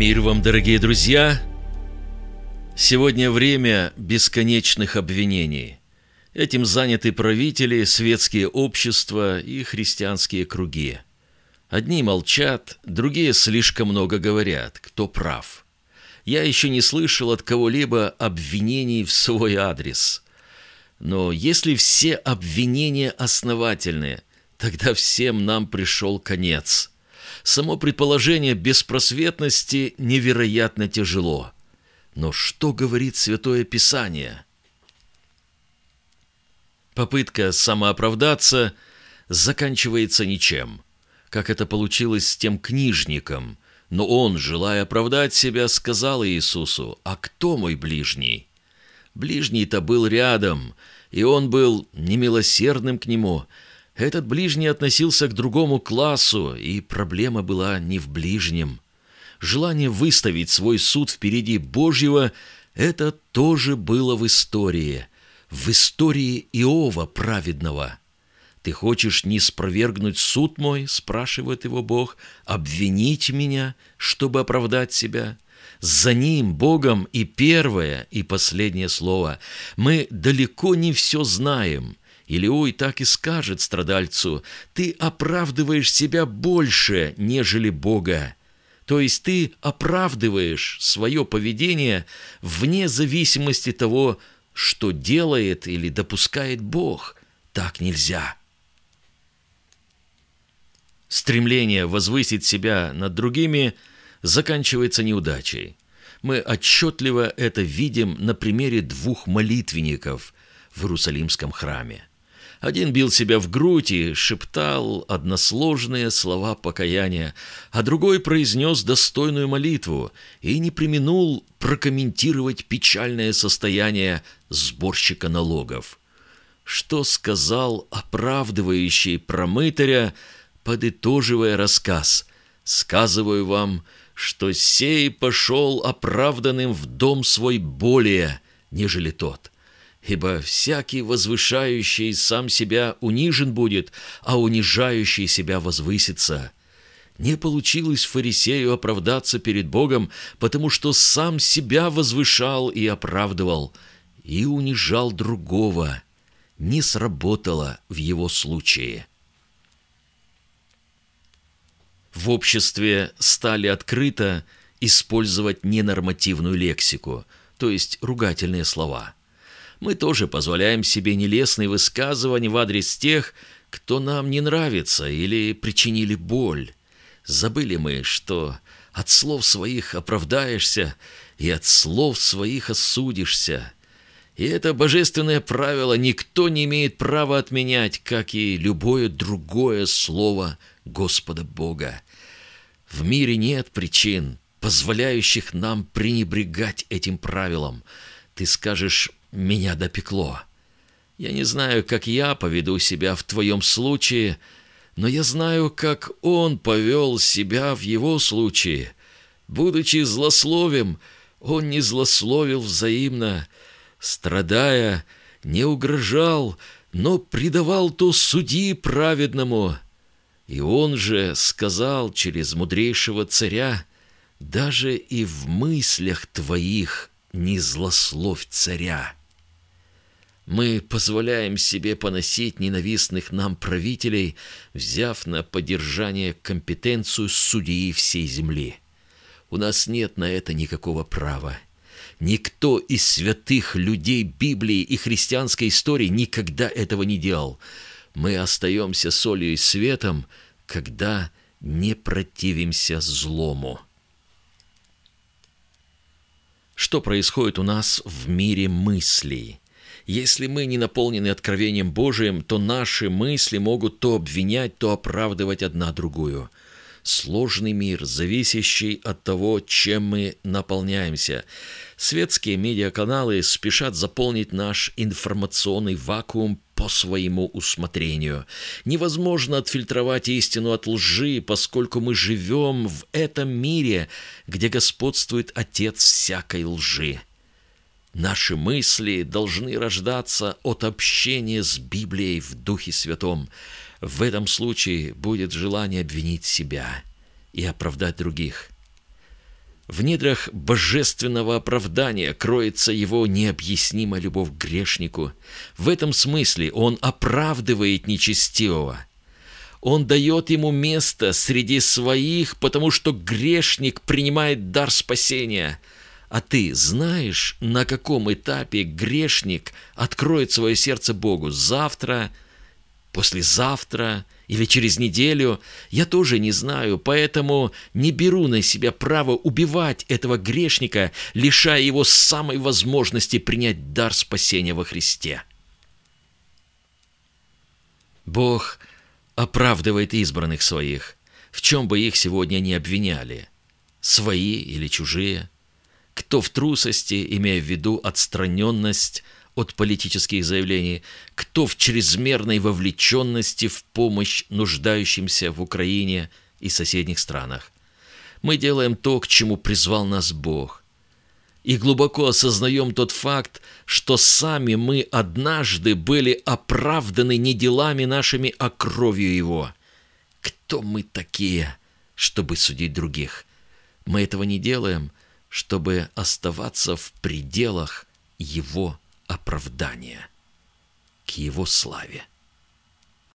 Мир вам, дорогие друзья! Сегодня время бесконечных обвинений. Этим заняты правители, светские общества и христианские круги. Одни молчат, другие слишком много говорят, кто прав. Я еще не слышал от кого-либо обвинений в свой адрес. Но если все обвинения основательные, тогда всем нам пришел конец – Само предположение беспросветности невероятно тяжело. Но что говорит Святое Писание? Попытка самооправдаться заканчивается ничем, как это получилось с тем книжником. Но он, желая оправдать себя, сказал Иисусу, «А кто мой ближний?» Ближний-то был рядом, и он был немилосердным к нему – этот ближний относился к другому классу, и проблема была не в ближнем. Желание выставить свой суд впереди Божьего – это тоже было в истории. В истории Иова праведного. «Ты хочешь не спровергнуть суд мой?» – спрашивает его Бог. «Обвинить меня, чтобы оправдать себя?» За ним, Богом, и первое, и последнее слово. Мы далеко не все знаем – Илиой так и скажет страдальцу, «Ты оправдываешь себя больше, нежели Бога». То есть ты оправдываешь свое поведение вне зависимости того, что делает или допускает Бог. Так нельзя. Стремление возвысить себя над другими заканчивается неудачей. Мы отчетливо это видим на примере двух молитвенников в Иерусалимском храме. Один бил себя в грудь и шептал односложные слова покаяния, а другой произнес достойную молитву и не применул прокомментировать печальное состояние сборщика налогов. Что сказал оправдывающий промытаря, подытоживая рассказ? «Сказываю вам, что сей пошел оправданным в дом свой более, нежели тот» ибо всякий возвышающий сам себя унижен будет, а унижающий себя возвысится. Не получилось фарисею оправдаться перед Богом, потому что сам себя возвышал и оправдывал, и унижал другого. Не сработало в его случае. В обществе стали открыто использовать ненормативную лексику, то есть ругательные слова – мы тоже позволяем себе нелестные высказывания в адрес тех, кто нам не нравится или причинили боль. Забыли мы, что от слов своих оправдаешься и от слов своих осудишься. И это божественное правило никто не имеет права отменять, как и любое другое слово Господа Бога. В мире нет причин, позволяющих нам пренебрегать этим правилом. Ты скажешь меня допекло. Я не знаю, как я поведу себя в твоем случае, но я знаю, как он повел себя в его случае. Будучи злословим, он не злословил взаимно, страдая, не угрожал, но предавал то судьи праведному. И он же сказал через мудрейшего царя, «Даже и в мыслях твоих не злословь царя». Мы позволяем себе поносить ненавистных нам правителей, взяв на поддержание компетенцию судьи всей земли. У нас нет на это никакого права. Никто из святых людей Библии и христианской истории никогда этого не делал. Мы остаемся солью и светом, когда не противимся злому. Что происходит у нас в мире мыслей? Если мы не наполнены откровением Божиим, то наши мысли могут то обвинять, то оправдывать одна другую. Сложный мир, зависящий от того, чем мы наполняемся. Светские медиаканалы спешат заполнить наш информационный вакуум по своему усмотрению. Невозможно отфильтровать истину от лжи, поскольку мы живем в этом мире, где господствует отец всякой лжи. Наши мысли должны рождаться от общения с Библией в Духе Святом. В этом случае будет желание обвинить себя и оправдать других. В недрах божественного оправдания кроется его необъяснимая любовь к грешнику. В этом смысле он оправдывает нечестивого. Он дает ему место среди своих, потому что грешник принимает дар спасения. А ты знаешь, на каком этапе грешник откроет свое сердце Богу? Завтра – послезавтра или через неделю, я тоже не знаю, поэтому не беру на себя право убивать этого грешника, лишая его самой возможности принять дар спасения во Христе. Бог оправдывает избранных своих, в чем бы их сегодня не обвиняли, свои или чужие, кто в трусости, имея в виду отстраненность, от политических заявлений, кто в чрезмерной вовлеченности в помощь нуждающимся в Украине и соседних странах. Мы делаем то, к чему призвал нас Бог. И глубоко осознаем тот факт, что сами мы однажды были оправданы не делами нашими, а кровью Его. Кто мы такие, чтобы судить других? Мы этого не делаем, чтобы оставаться в пределах Его оправдания к Его славе.